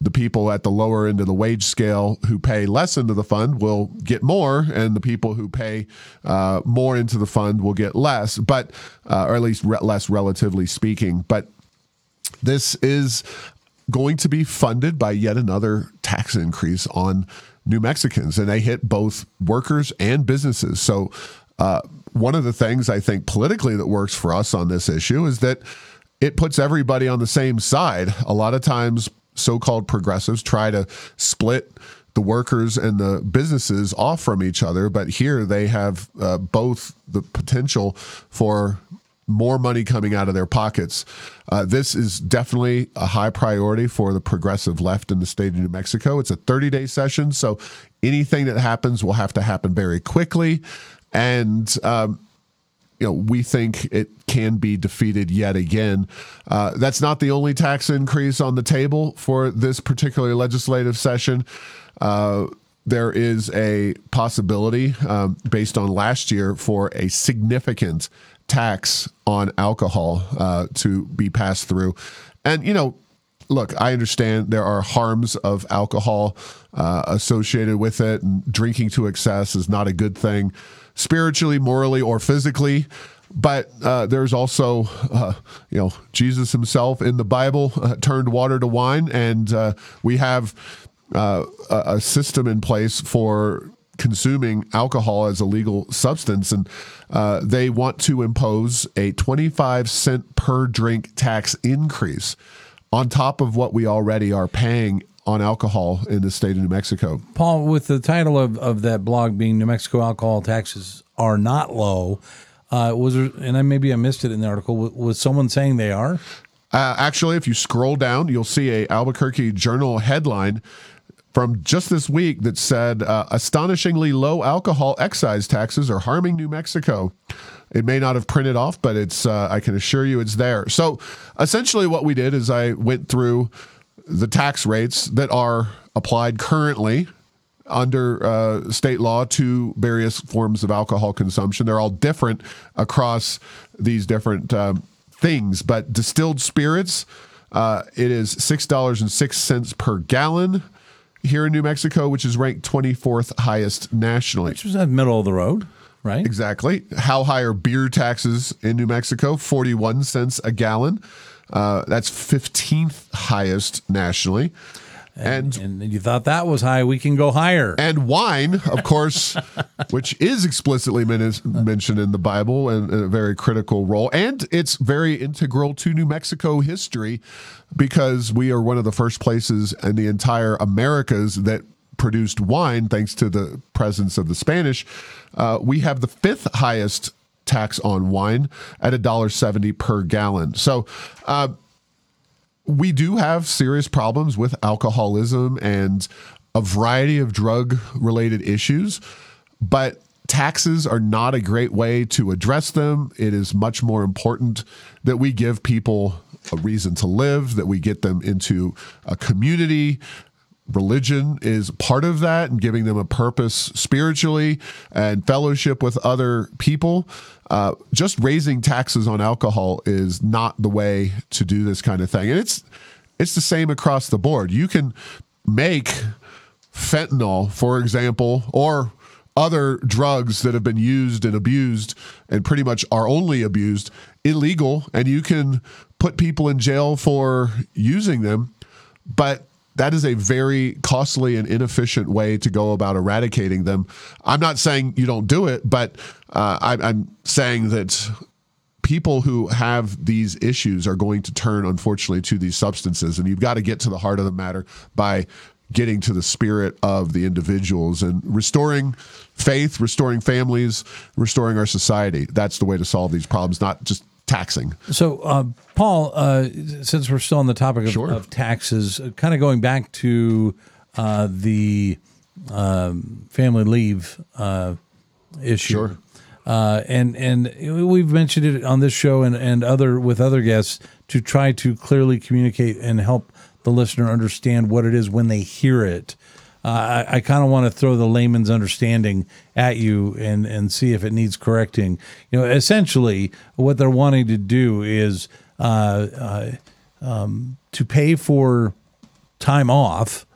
[SPEAKER 2] the people at the lower end of the wage scale who pay less into the fund will get more, and the people who pay uh, more into the fund will get less, but uh, or at least re- less relatively speaking. But this is going to be funded by yet another tax increase on New Mexicans, and they hit both workers and businesses. So, uh, one of the things I think politically that works for us on this issue is that it puts everybody on the same side. A lot of times, so called progressives try to split the workers and the businesses off from each other, but here they have uh, both the potential for more money coming out of their pockets. Uh, this is definitely a high priority for the progressive left in the state of New Mexico. It's a 30 day session, so anything that happens will have to happen very quickly. And, um, you know, we think it can be defeated yet again. Uh, that's not the only tax increase on the table for this particular legislative session. Uh, there is a possibility, um, based on last year, for a significant tax on alcohol uh, to be passed through. And, you know, look, I understand there are harms of alcohol uh, associated with it, and drinking to excess is not a good thing, spiritually, morally, or physically. But uh, there's also, uh, you know, Jesus himself in the Bible uh, turned water to wine, and uh, we have uh, a system in place for consuming alcohol as a legal substance, and uh, they want to impose a 25 cent per drink tax increase on top of what we already are paying on alcohol in the state of New Mexico.
[SPEAKER 1] Paul, with the title of, of that blog being New Mexico alcohol taxes are not low, uh, was there, and I maybe I missed it in the article, was, was someone saying they are?
[SPEAKER 2] Uh, actually, if you scroll down, you'll see a Albuquerque Journal headline from just this week that said uh, astonishingly low alcohol excise taxes are harming New Mexico. It may not have printed off, but it's uh, I can assure you it's there. So essentially, what we did is I went through the tax rates that are applied currently under uh, state law to various forms of alcohol consumption. They're all different across these different um, things, but distilled spirits, uh, it is six dollars and six cents per gallon here in New Mexico, which is ranked twenty fourth highest nationally.
[SPEAKER 1] Which was at the middle of the road, right?
[SPEAKER 2] Exactly. How high are beer taxes in New Mexico? 41 cents a gallon. Uh, that's 15th highest nationally. And
[SPEAKER 1] And you thought that was high. We can go higher.
[SPEAKER 2] and wine, of course, <laughs> which is explicitly men- mentioned in the Bible and a very critical role. And it's very integral to New Mexico history because we are one of the first places in the entire Americas that produced wine, thanks to the presence of the Spanish. Uh, we have the fifth highest tax on wine at $1.70 per gallon. So, uh, we do have serious problems with alcoholism and a variety of drug related issues, but taxes are not a great way to address them. It is much more important that we give people a reason to live, that we get them into a community religion is part of that and giving them a purpose spiritually and fellowship with other people. Uh, just raising taxes on alcohol is not the way to do this kind of thing. And it's it's the same across the board. You can make fentanyl, for example, or other drugs that have been used and abused and pretty much are only abused illegal and you can put people in jail for using them but that is a very costly and inefficient way to go about eradicating them. I'm not saying you don't do it, but uh, I, I'm saying that people who have these issues are going to turn, unfortunately, to these substances. And you've got to get to the heart of the matter by getting to the spirit of the individuals and restoring faith, restoring families, restoring our society. That's the way to solve these problems, not just taxing.
[SPEAKER 1] So, uh, Paul, uh, since we're still on the topic of,
[SPEAKER 2] Sure.
[SPEAKER 1] of taxes, uh, kind of going back to uh, the um, family leave uh, issue.
[SPEAKER 2] Sure.
[SPEAKER 1] Uh, and and we've mentioned it on this show and, and other with other guests to try to clearly communicate and help the listener understand what it is when they hear it. Uh, I, I kind of want to throw the layman's understanding at you and, and see if it needs correcting. You know, essentially, what they're wanting to do is uh, uh, um, to pay for time off.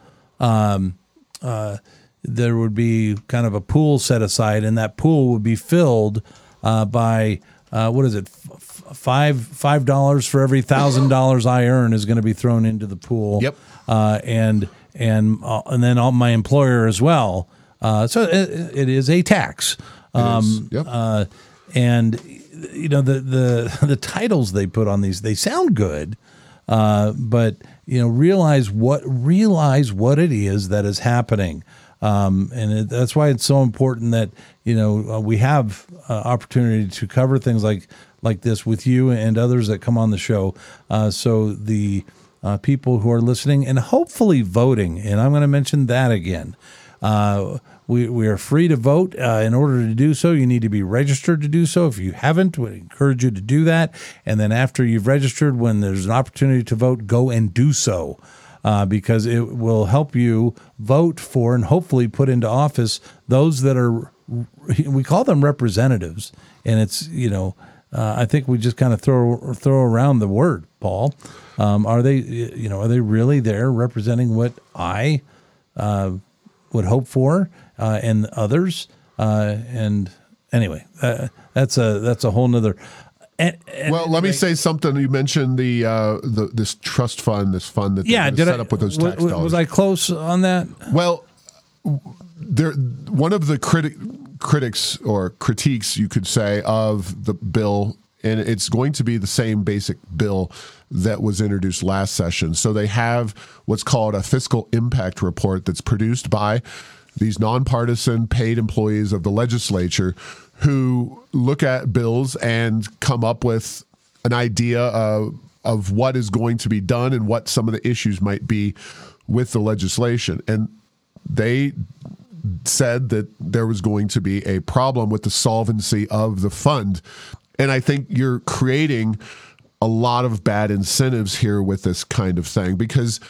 [SPEAKER 1] Um, uh, there would be kind of a pool set aside, and that pool would be filled uh, by uh, what is it? F- five five dollars for every thousand dollars I earn is going to be thrown into the pool.
[SPEAKER 2] Yep.
[SPEAKER 1] Uh, and and uh, and then all my employer as well. Uh, so it, it is a tax. Um,
[SPEAKER 2] Yep.
[SPEAKER 1] uh, and you know the the <laughs> the titles they put on these they sound good, uh, but you know realize what realize what it is that is happening. Um, and it, that's why it's so important that you know uh, we have uh, opportunity to cover things like like this with you and others that come on the show. Uh, so the uh, people who are listening and hopefully voting, and I'm going to mention that again. Uh, we, we are free to vote. Uh, in order to do so, you need to be registered to do so. If you haven't, we encourage you to do that. And then after you've registered, when there's an opportunity to vote, go and do so. Uh, because it will help you vote for and hopefully put into office those that are, we call them representatives. And it's, you know, uh, I think we just kind of throw throw around the word, Paul. Um, are they, you know, are they really there representing what I uh, would hope for uh, and others? Uh, and anyway, uh, that's a that's a whole nother. And, and-
[SPEAKER 2] Well, let me say something. You mentioned the uh, the this trust fund, this fund that
[SPEAKER 1] yeah, did
[SPEAKER 2] set
[SPEAKER 1] I,
[SPEAKER 2] up with those tax
[SPEAKER 1] wa-
[SPEAKER 2] dollars.
[SPEAKER 1] was I close on that?
[SPEAKER 2] Well, there one of the critic critics or critiques you could say of the bill and it's going to be the same basic bill that was introduced last session. So they have what's called a fiscal impact report that's produced by these nonpartisan paid employees of the legislature who look at bills and come up with an idea of of what is going to be done and what some of the issues might be with the legislation. And they said that there was going to be a problem with the solvency of the fund. And I think you're creating a lot of bad incentives here with this kind of thing because,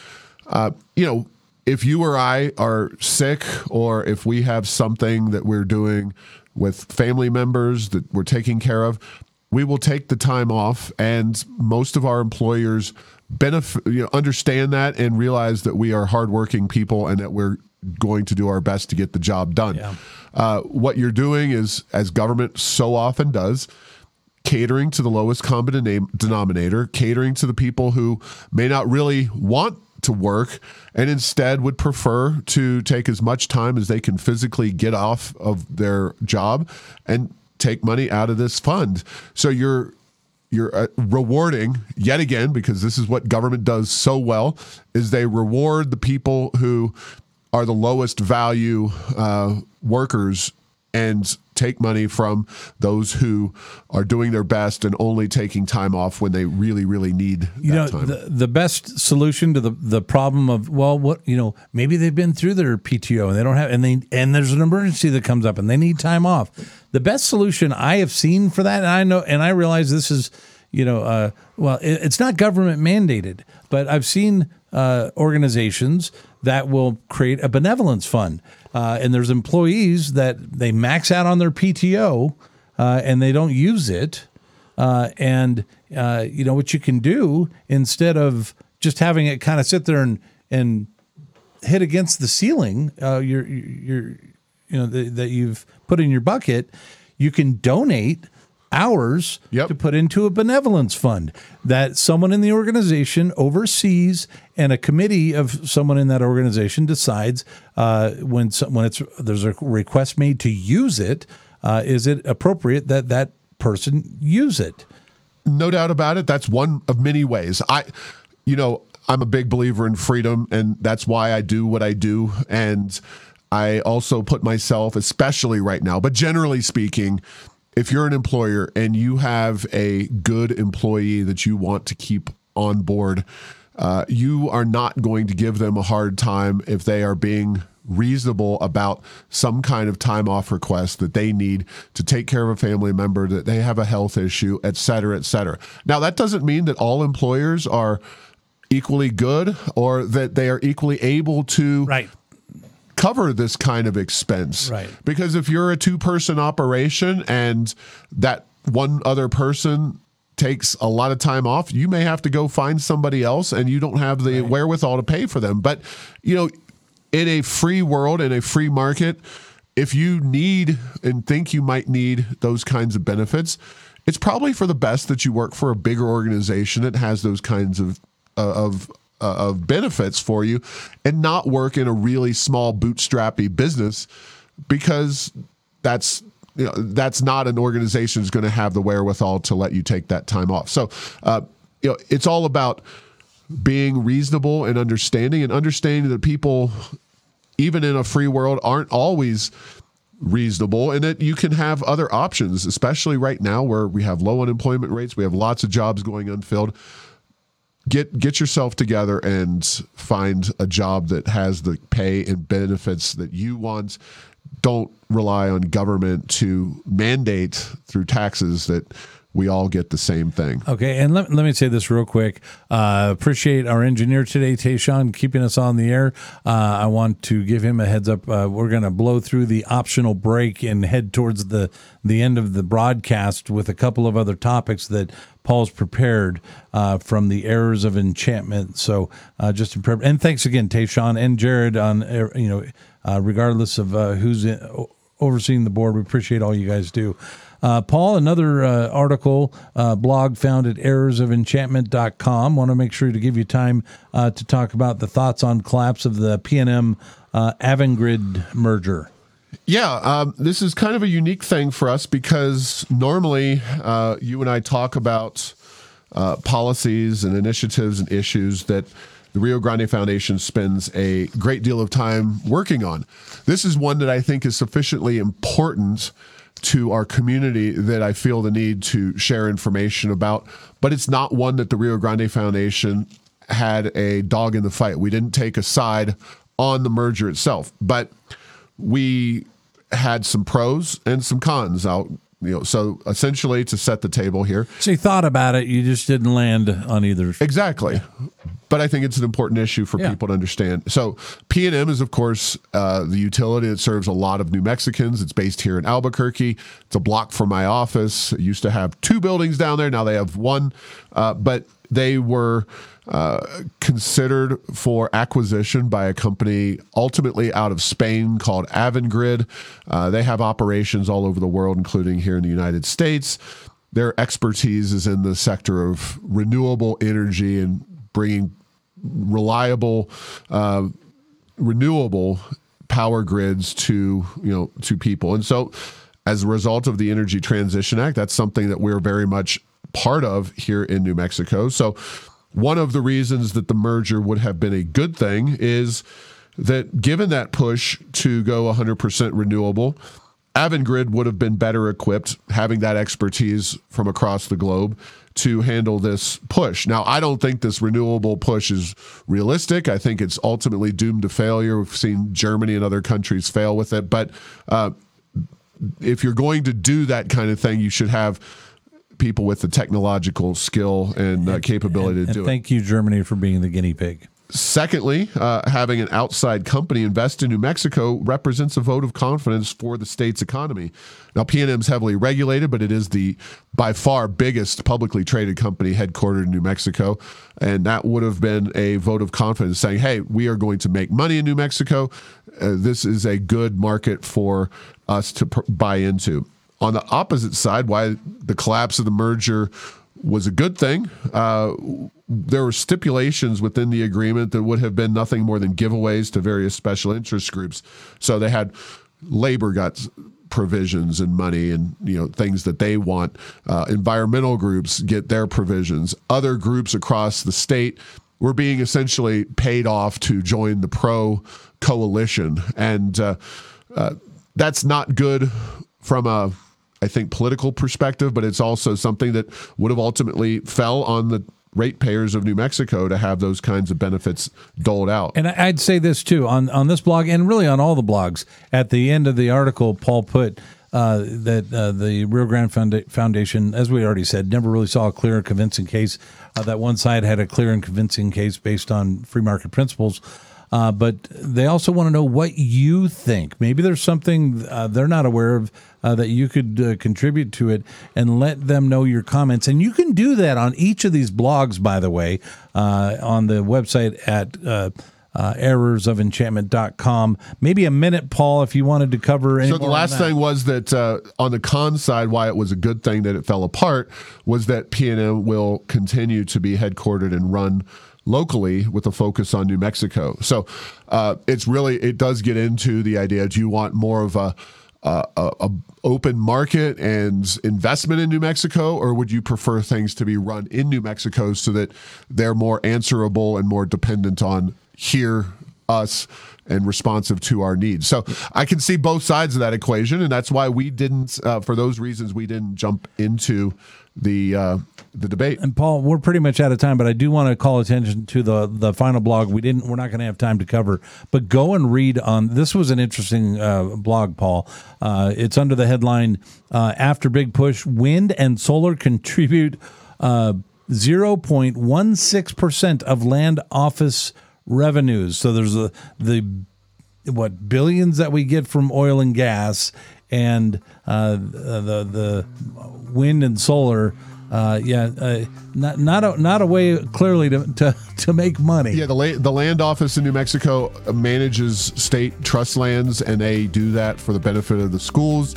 [SPEAKER 2] uh, you know, if you or I are sick or if we have something that we're doing with family members that we're taking care of, we will take the time off. And most of our employers benefit, you know, understand that and realize that we are hardworking people and that we're going to do our best to get the job done.
[SPEAKER 1] Yeah.
[SPEAKER 2] Uh, what you're doing is, as government so often does, catering to the lowest common denom- denominator, catering to the people who may not really want to work and instead would prefer to take as much time as they can physically get off of their job and take money out of this fund. So you're you're uh, rewarding yet again because this is what government does so well is they reward the people who are the lowest value uh, workers and take money from those who are doing their best and only taking time off when they really really need that
[SPEAKER 1] you know
[SPEAKER 2] time.
[SPEAKER 1] the, the best solution to the the problem of well what you know maybe they've been through their PTO and they don't have and they and there's an emergency that comes up and they need time off the best solution I have seen for that and I know and I realize this is you know uh, well it, it's not government mandated but I've seen uh, organizations that will create a benevolence fund. Uh, and there's employees that they max out on their PTO uh, and they don't use it. Uh, and uh, you know what you can do instead of just having it kind of sit there and and hit against the ceiling, uh, you're you're you know the, that you've put in your bucket, you can donate hours
[SPEAKER 2] Yep.
[SPEAKER 1] to put into a benevolence fund that someone in the organization oversees and a committee of someone in that organization decides uh, when some, when it's there's a request made to use it uh, is it appropriate that that person use it?
[SPEAKER 2] No doubt about it. That's one of many ways. I you know i'm a big believer in freedom and that's why i do what i do. And i also put myself especially right now but generally speaking if you're an employer and you have a good employee that you want to keep on board uh, you are not going to give them a hard time if they are being reasonable about some kind of time off request that they need to take care of a family member, that they have a health issue, et cetera, et cetera. Now, that doesn't mean that all employers are equally good or that they are equally able to
[SPEAKER 1] right
[SPEAKER 2] cover this kind of expense.
[SPEAKER 1] Right.
[SPEAKER 2] Because if you're a two person operation and that one other person takes a lot of time off, you may have to go find somebody else and you don't have the wherewithal to pay for them. But, you know, in a free world, in a free market, if you need and think you might need those kinds of benefits, it's probably for the best that you work for a bigger organization that has those kinds of uh, of uh, of benefits for you, and not work in a really small bootstrappy business because that's you know that's not an organization that's going to have the wherewithal to let you take that time off. So, uh, you know, it's all about being reasonable and understanding, and understanding that people, even in a free world, aren't always reasonable and that you can have other options especially right now where we have low unemployment rates we have lots of jobs going unfilled get get yourself together and find a job that has the pay and benefits that you want. Don't rely on government to mandate through taxes that we all get the same thing
[SPEAKER 1] Okay, and let, let me say this real quick. Uh, appreciate our engineer today, Tayshawn, keeping us on the air. Uh, I want to give him a heads up. Uh, we're going to blow through the optional break and head towards the the end of the broadcast with a couple of other topics that Paul's prepared uh, from the errors of enchantment. So uh, just in prep, and thanks again, Tayshawn and Jared. On uh, you know, uh, regardless of who's in, overseeing the board, we appreciate all you guys do. Uh, Paul, another uh, article, uh, blog found at errorsofenchantment.com. Want to make sure to give you time uh, to talk about the thoughts on collapse of the PNM uh, Avangrid merger.
[SPEAKER 2] Yeah, um, this is kind of a unique thing for us because normally uh, you and I talk about uh, policies and initiatives and issues that the Rio Grande Foundation spends a great deal of time working on. This is one that I think is sufficiently important to our community that I feel the need to share information about, but it's not one that the Rio Grande Foundation had a dog in the fight. We didn't take a side on the merger itself, but we had some pros and some cons out you know so essentially to set the table here.
[SPEAKER 1] So you thought about it, you just didn't land on either.
[SPEAKER 2] exactly. But i think it's an important issue for
[SPEAKER 1] Yeah.
[SPEAKER 2] people to understand. So PNM is of course uh, the utility that serves a lot of new mexicans. It's based here in albuquerque. It's a block from my office. It used to have two buildings down there. Now they have one. Uh, but they were considered for acquisition by a company ultimately out of Spain called Avangrid. Uh, they have operations all over the world, including here in the United States. Their expertise is in the sector of renewable energy and bringing reliable, uh, renewable power grids to you know to people. And so, as a result of the Energy Transition Act, that's something that we're very much part of here in New Mexico. So, one of the reasons that the merger would have been a good thing is that given that push to go 100% renewable, Avangrid would have been better equipped, having that expertise from across the globe to handle this push. Now, I don't think this renewable push is realistic. I think it's ultimately doomed to failure. We've seen Germany and other countries fail with it. But uh, if you're going to do that kind of thing, you should have people with the technological skill and uh, capability
[SPEAKER 1] And
[SPEAKER 2] to do it.
[SPEAKER 1] thank you, Germany, for being the guinea pig.
[SPEAKER 2] Secondly, uh, having an outside company invest in New Mexico represents a vote of confidence for the state's economy. Now, PNM is heavily regulated, but it is the by far biggest publicly traded company headquartered in New Mexico, and that would have been a vote of confidence, saying, "Hey, we are going to make money in New Mexico. Uh, this is a good market for us to pr- buy into." On the opposite side, why the collapse of the merger was a good thing. Uh, there were stipulations within the agreement that would have been nothing more than giveaways to various special interest groups. So they had labor got provisions and money and you know things that they want. Uh, environmental groups get their provisions. Other groups across the state were being essentially paid off to join the pro coalition, and uh, uh, that's not good from a I think, political perspective, but it's also something that would have ultimately fell on the ratepayers of New Mexico to have those kinds of benefits doled out.
[SPEAKER 1] And I'd say this too on on this blog and really on all the blogs. At the end of the article, Paul put. Uh, that uh, the Rio Grande Foundation, as we already said, never really saw a clear and convincing case. Uh, that one side had a clear and convincing case based on free market principles. Uh, but they also want to know what you think. Maybe there's something uh, they're not aware of uh, that you could uh, contribute to it and let them know your comments. And you can do that on each of these blogs, by the way, uh, on the website at. Uh, uh, errorsofenchantment.com. Maybe a minute, Paul, if you wanted to cover any
[SPEAKER 2] So the last thing was that uh, on the con side, why it was a good thing that it fell apart was that PNM will continue to be headquartered and run locally with a focus on New Mexico. So uh, it's really it does get into the idea: do you want more of a a, a, open market and investment in New Mexico, or would you prefer things to be run in New Mexico so that they're more answerable and more dependent on here us and responsive to our needs. So I can see both sides of that equation, and that's why we didn't, uh, for those reasons, we didn't jump into the uh, the debate.
[SPEAKER 1] And Paul, we're pretty much out of time, but I do want to call attention to the the final blog. We didn't, we're not going to have time to cover, but go and read on. This was an interesting uh, blog, Paul. Uh, it's under the headline uh, "After Big Push, Wind and Solar Contribute." 0.16% of land office revenues. So there's a, the what billions that we get from oil and gas and uh, the the wind and solar. Uh, yeah, uh, not not a, not a way clearly to, to, to make money.
[SPEAKER 2] Yeah, the la- the land office in New Mexico manages state trust lands, and they do that for the benefit of the schools.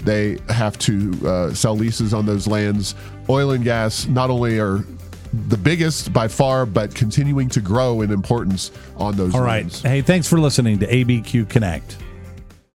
[SPEAKER 2] They have to uh, sell leases on those lands. Oil and gas not only are the biggest by far, but continuing to grow in importance on those.
[SPEAKER 1] All right. Hey, thanks for listening to ABQ Connect.